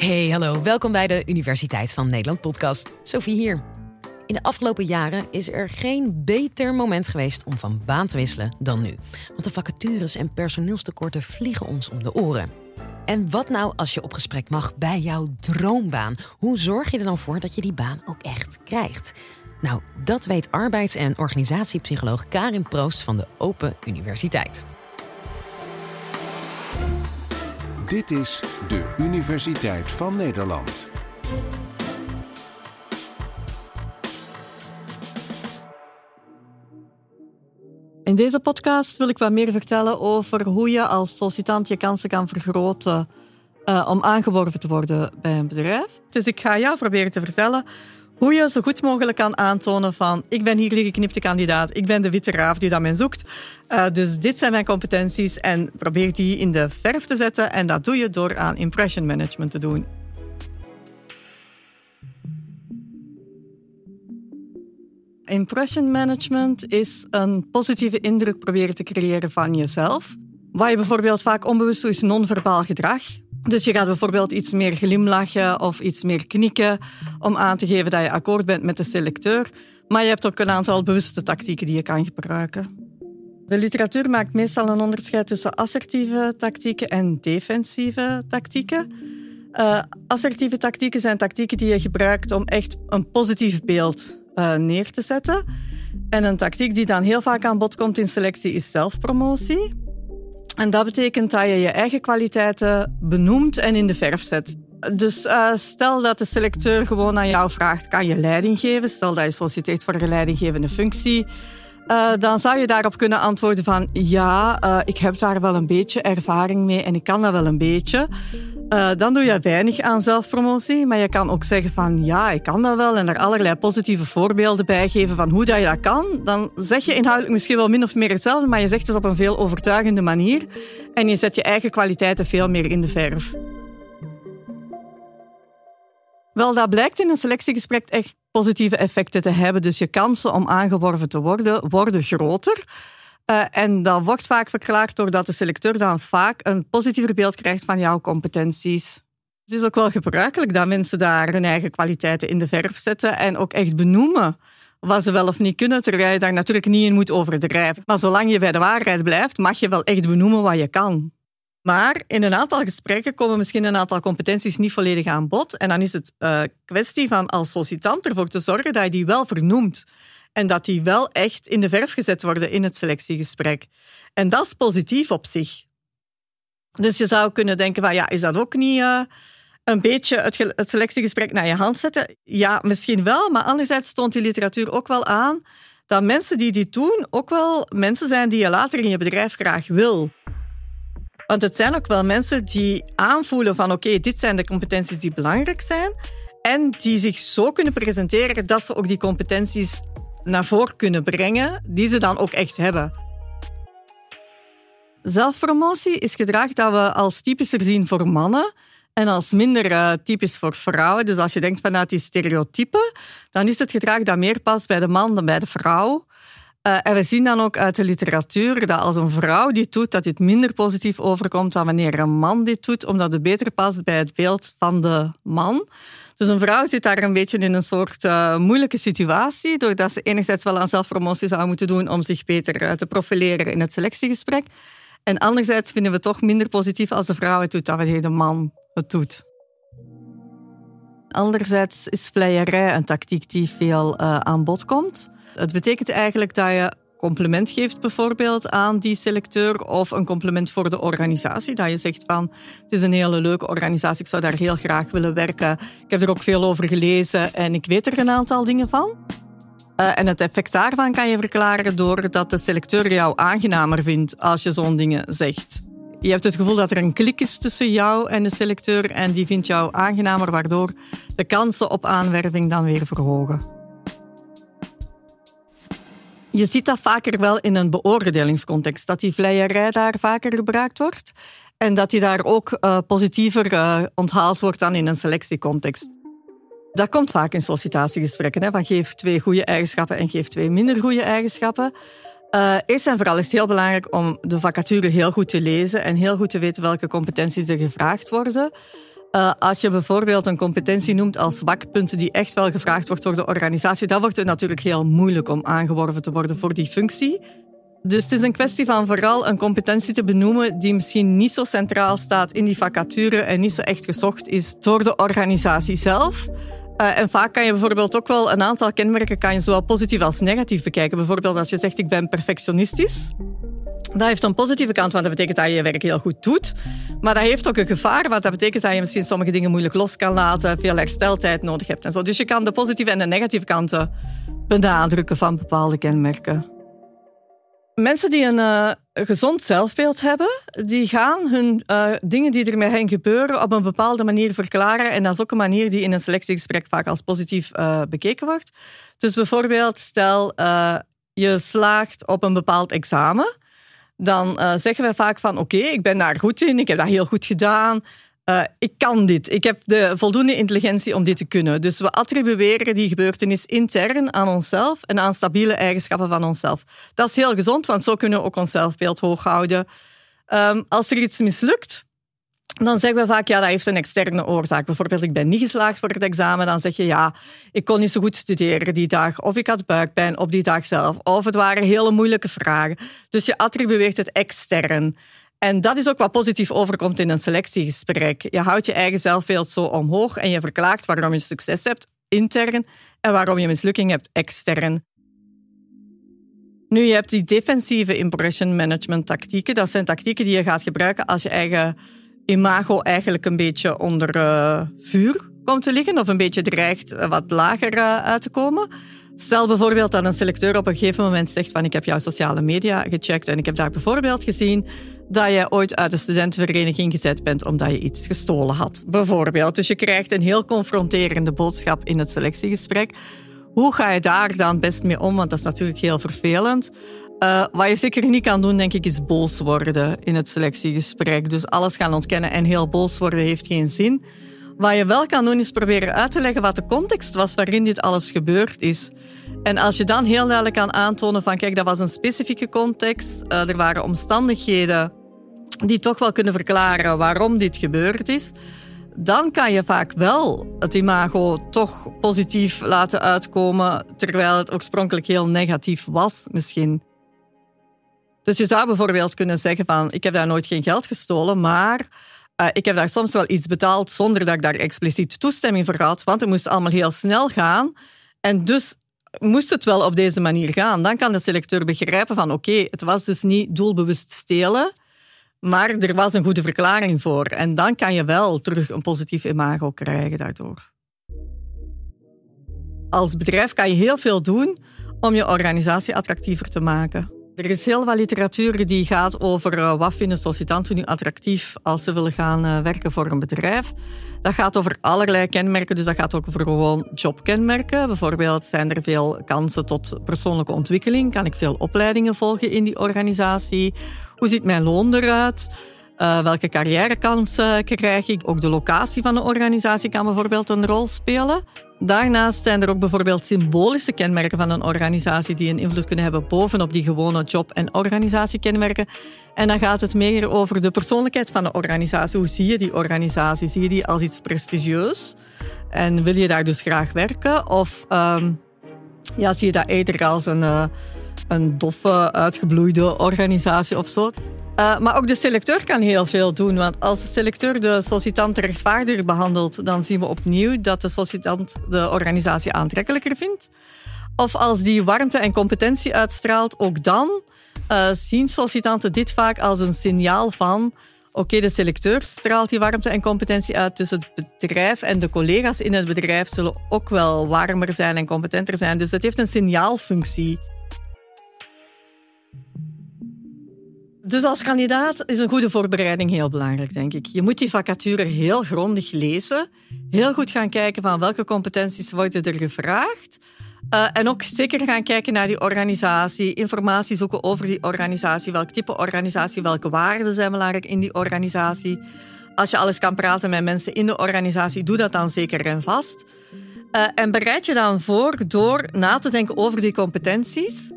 Hey, hallo. Welkom bij de Universiteit van Nederland podcast. Sophie hier. In de afgelopen jaren is er geen beter moment geweest om van baan te wisselen dan nu. Want de vacatures en personeelstekorten vliegen ons om de oren. En wat nou als je op gesprek mag bij jouw droombaan? Hoe zorg je er dan voor dat je die baan ook echt krijgt? Nou, dat weet arbeids- en organisatiepsycholoog Karin Proost van de Open Universiteit. Dit is de Universiteit van Nederland. In deze podcast wil ik wat meer vertellen over hoe je als sollicitant je kansen kan vergroten uh, om aangeworven te worden bij een bedrijf. Dus ik ga jou proberen te vertellen hoe je zo goed mogelijk kan aantonen van ik ben hier de geknipte kandidaat, ik ben de witte raaf die dat men zoekt. Uh, dus dit zijn mijn competenties en probeer die in de verf te zetten en dat doe je door aan impression management te doen. Impression management is een positieve indruk proberen te creëren van jezelf. Wat je bijvoorbeeld vaak onbewust doet, is non-verbaal gedrag. Dus je gaat bijvoorbeeld iets meer glimlachen of iets meer knikken om aan te geven dat je akkoord bent met de selecteur. Maar je hebt ook een aantal bewuste tactieken die je kan gebruiken. De literatuur maakt meestal een onderscheid tussen assertieve tactieken en defensieve tactieken. Uh, assertieve tactieken zijn tactieken die je gebruikt om echt een positief beeld uh, neer te zetten. En een tactiek die dan heel vaak aan bod komt in selectie is zelfpromotie. En dat betekent dat je je eigen kwaliteiten benoemt en in de verf zet. Dus uh, stel dat de selecteur gewoon aan jou vraagt, kan je leiding geven? Stel dat je solliciteert voor een leidinggevende functie. Uh, dan zou je daarop kunnen antwoorden van ja, uh, ik heb daar wel een beetje ervaring mee en ik kan dat wel een beetje. Uh, dan doe je weinig aan zelfpromotie, maar je kan ook zeggen van ja, ik kan dat wel en er allerlei positieve voorbeelden bij geven van hoe dat je dat kan. Dan zeg je inhoudelijk misschien wel min of meer hetzelfde, maar je zegt het op een veel overtuigende manier en je zet je eigen kwaliteiten veel meer in de verf. Wel, dat blijkt in een selectiegesprek echt positieve effecten te hebben. Dus je kansen om aangeworven te worden, worden groter. Uh, en dat wordt vaak verklaard doordat de selecteur dan vaak een positiever beeld krijgt van jouw competenties. Het is ook wel gebruikelijk dat mensen daar hun eigen kwaliteiten in de verf zetten en ook echt benoemen wat ze wel of niet kunnen, terwijl je daar natuurlijk niet in moet overdrijven. Maar zolang je bij de waarheid blijft, mag je wel echt benoemen wat je kan. Maar in een aantal gesprekken komen misschien een aantal competenties niet volledig aan bod. En dan is het uh, kwestie van als sollicitant ervoor te zorgen dat je die wel vernoemt. En dat die wel echt in de verf gezet worden in het selectiegesprek. En dat is positief op zich. Dus je zou kunnen denken van ja, is dat ook niet uh, een beetje het, selectiegesprek naar je hand zetten? Ja, misschien wel. Maar anderzijds toont die literatuur ook wel aan dat mensen die dit doen ook wel mensen zijn die je later in je bedrijf graag wil. Want het zijn ook wel mensen die aanvoelen van oké, dit zijn de competenties die belangrijk zijn. En die zich zo kunnen presenteren dat ze ook die competenties naar voren kunnen brengen, die ze dan ook echt hebben. Zelfpromotie is gedrag dat we als typischer zien voor mannen en als minder uh, typisch voor vrouwen. Dus als je denkt vanuit die stereotypen, dan is het gedrag dat meer past bij de man dan bij de vrouw. Uh, en we zien dan ook uit de literatuur dat als een vrouw dit doet, dat dit minder positief overkomt dan wanneer een man dit doet, omdat het beter past bij het beeld van de man. Dus een vrouw zit daar een beetje in een soort uh, moeilijke situatie, doordat ze enerzijds wel aan zelfpromotie zou moeten doen om zich beter uh, te profileren in het selectiegesprek. En anderzijds vinden we het toch minder positief als de vrouw het doet dan wanneer de man het doet. Anderzijds is vleierij een tactiek die veel aan bod komt. Het betekent eigenlijk dat je compliment geeft bijvoorbeeld aan die selecteur of een compliment voor de organisatie. Dat je zegt van, het is een hele leuke organisatie, ik zou daar heel graag willen werken. Ik heb er ook veel over gelezen en ik weet er een aantal dingen van. Uh, en het effect daarvan kan je verklaren doordat de selecteur jou aangenamer vindt als je zo'n dingen zegt. Je hebt het gevoel dat er een klik is tussen jou en de selecteur en die vindt jou aangenamer, waardoor de kansen op aanwerving dan weer verhogen. Je ziet dat vaker wel in een beoordelingscontext, dat die vleierij daar vaker gebruikt wordt en dat die daar ook uh, positiever uh, onthaald wordt dan in een selectiecontext. Dat komt vaak in sollicitatiegesprekken, hè, van geef twee goede eigenschappen en geef twee minder goede eigenschappen. Uh, eerst en vooral is het heel belangrijk om de vacature heel goed te lezen en heel goed te weten welke competenties er gevraagd worden. Uh, als je bijvoorbeeld een competentie noemt als zwakpunt die echt wel gevraagd wordt door de organisatie, dan wordt het natuurlijk heel moeilijk om aangeworven te worden voor die functie. Dus het is een kwestie van vooral een competentie te benoemen die misschien niet zo centraal staat in die vacature en niet zo echt gezocht is door de organisatie zelf. Uh, en vaak kan je bijvoorbeeld ook wel een aantal kenmerken kan je zowel positief als negatief bekijken. Bijvoorbeeld als je zegt ik ben perfectionistisch. Dat heeft een positieve kant, want dat betekent dat je je werk heel goed doet. Maar dat heeft ook een gevaar, want dat betekent dat je misschien sommige dingen moeilijk los kan laten, veel hersteltijd nodig hebt en zo. Dus je kan de positieve en de negatieve kanten benadrukken van bepaalde kenmerken. Mensen die een uh, gezond zelfbeeld hebben, die gaan hun uh, dingen die er met hen gebeuren op een bepaalde manier verklaren. En dat is ook een manier die in een selectiegesprek vaak als positief uh, bekeken wordt. Dus bijvoorbeeld, stel je slaagt op een bepaald examen dan uh, zeggen we vaak van oké, ik ben daar goed in, ik heb dat heel goed gedaan. Uh, ik kan dit. Ik heb de voldoende intelligentie om dit te kunnen. Dus we attribueren die gebeurtenis intern aan onszelf en aan stabiele eigenschappen van onszelf. Dat is heel gezond, want zo kunnen we ook ons zelfbeeld hoog houden. Um, als er iets mislukt, dan zeggen we vaak, ja, dat heeft een externe oorzaak. Bijvoorbeeld, ik ben niet geslaagd voor het examen. Dan zeg je, ja, ik kon niet zo goed studeren die dag. Of ik had buikpijn op die dag zelf. Of het waren hele moeilijke vragen. Dus je attribueert het extern. En dat is ook wat positief overkomt in een selectiegesprek. Je houdt je eigen zelfbeeld zo omhoog en je verklaart waarom je succes hebt intern en waarom je mislukking hebt extern. Nu, je hebt die defensieve impression management tactieken. Dat zijn tactieken die je gaat gebruiken als je eigen imago eigenlijk een beetje onder uh, vuur komt te liggen of een beetje dreigt eh, wat lager uh, uit te komen. Stel bijvoorbeeld dat een selecteur op een gegeven moment zegt van ik heb jouw sociale media gecheckt en ik heb daar bijvoorbeeld gezien dat je ooit uit de studentenvereniging gezet bent omdat je iets gestolen had. Bijvoorbeeld. Dus je krijgt een heel confronterende boodschap in het selectiegesprek. Hoe ga je daar dan best mee om? Want dat is natuurlijk heel vervelend. Uh, wat je zeker niet kan doen, denk ik, is boos worden in het selectiegesprek. Dus alles gaan ontkennen en heel boos worden heeft geen zin. Wat je wel kan doen, is proberen uit te leggen wat de context was waarin dit alles gebeurd is. En als je dan heel duidelijk kan aantonen van, kijk, dat was een specifieke context, uh, er waren omstandigheden die toch wel kunnen verklaren waarom dit gebeurd is, dan kan je vaak wel het imago toch positief laten uitkomen, terwijl het oorspronkelijk heel negatief was misschien. Dus je zou bijvoorbeeld kunnen zeggen van, ik heb daar nooit geen geld gestolen, maar uh, ik heb daar soms wel iets betaald zonder dat ik daar expliciet toestemming voor had, want het moest allemaal heel snel gaan. En dus moest het wel op deze manier gaan. Dan kan de selecteur begrijpen van, oké, het was dus niet doelbewust stelen, maar er was een goede verklaring voor. En dan kan je wel terug een positief imago krijgen daardoor. Als bedrijf kan je heel veel doen om je organisatie attractiever te maken. Er is heel wat literatuur die gaat over uh, wat vinden sollicitanten nu attractief als ze willen gaan uh, werken voor een bedrijf. Dat gaat over allerlei kenmerken, dus dat gaat ook over gewoon jobkenmerken. Bijvoorbeeld zijn er veel kansen tot persoonlijke ontwikkeling? Kan ik veel opleidingen volgen in die organisatie? Hoe ziet mijn loon eruit? Uh, welke carrièrekansen krijg ik? Ook de locatie van de organisatie kan bijvoorbeeld een rol spelen. Daarnaast zijn er ook bijvoorbeeld symbolische kenmerken van een organisatie die een invloed kunnen hebben bovenop die gewone job- en organisatiekenmerken. En dan gaat het meer over de persoonlijkheid van de organisatie. Hoe zie je die organisatie? Zie je die als iets prestigieus? En wil je daar dus graag werken? Of um, ja, zie je dat eerder als een, uh, een doffe, uitgebloeide organisatie of zo? Uh, maar ook de selecteur kan heel veel doen. Want als de selecteur de sollicitant rechtvaardiger behandelt, dan zien we opnieuw dat de sollicitant de organisatie aantrekkelijker vindt. Of als die warmte en competentie uitstraalt, ook dan uh, zien sollicitanten dit vaak als een signaal van oké, de selecteur straalt die warmte en competentie uit, dus het bedrijf en de collega's in het bedrijf zullen ook wel warmer zijn en competenter zijn. Dus het heeft een signaalfunctie. Dus als kandidaat is een goede voorbereiding heel belangrijk, denk ik. Je moet die vacature heel grondig lezen, heel goed gaan kijken van welke competenties worden er gevraagd. Uh, en ook zeker gaan kijken naar die organisatie, informatie zoeken over die organisatie, welk type organisatie, welke waarden zijn belangrijk in die organisatie. Als je alles kan praten met mensen in de organisatie, doe dat dan zeker en vast. Uh, en bereid je dan voor door na te denken over die competenties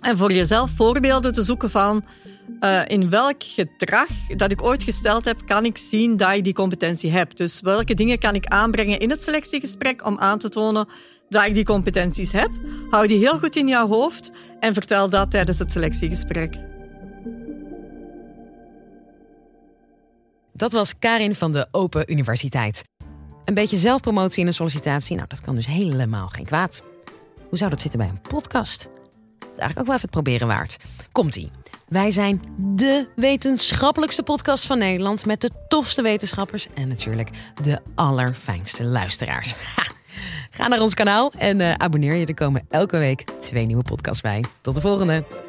en voor jezelf voorbeelden te zoeken van uh, in welk gedrag dat ik ooit gesteld heb, kan ik zien dat ik die competentie heb. Dus welke dingen kan ik aanbrengen in het selectiegesprek om aan te tonen dat ik die competenties heb. Hou die heel goed in jouw hoofd en vertel dat tijdens het selectiegesprek. Dat was Karin van de Open Universiteit. Een beetje zelfpromotie in een sollicitatie, nou dat kan dus helemaal geen kwaad. Hoe zou dat zitten bij een podcast? Eigenlijk ook wel even het proberen waard. Komt-ie. Wij zijn de wetenschappelijkste podcast van Nederland met de tofste wetenschappers en natuurlijk de allerfijnste luisteraars. Ga naar ons kanaal en uh, abonneer je. Er komen elke week twee nieuwe podcasts bij. Tot de volgende.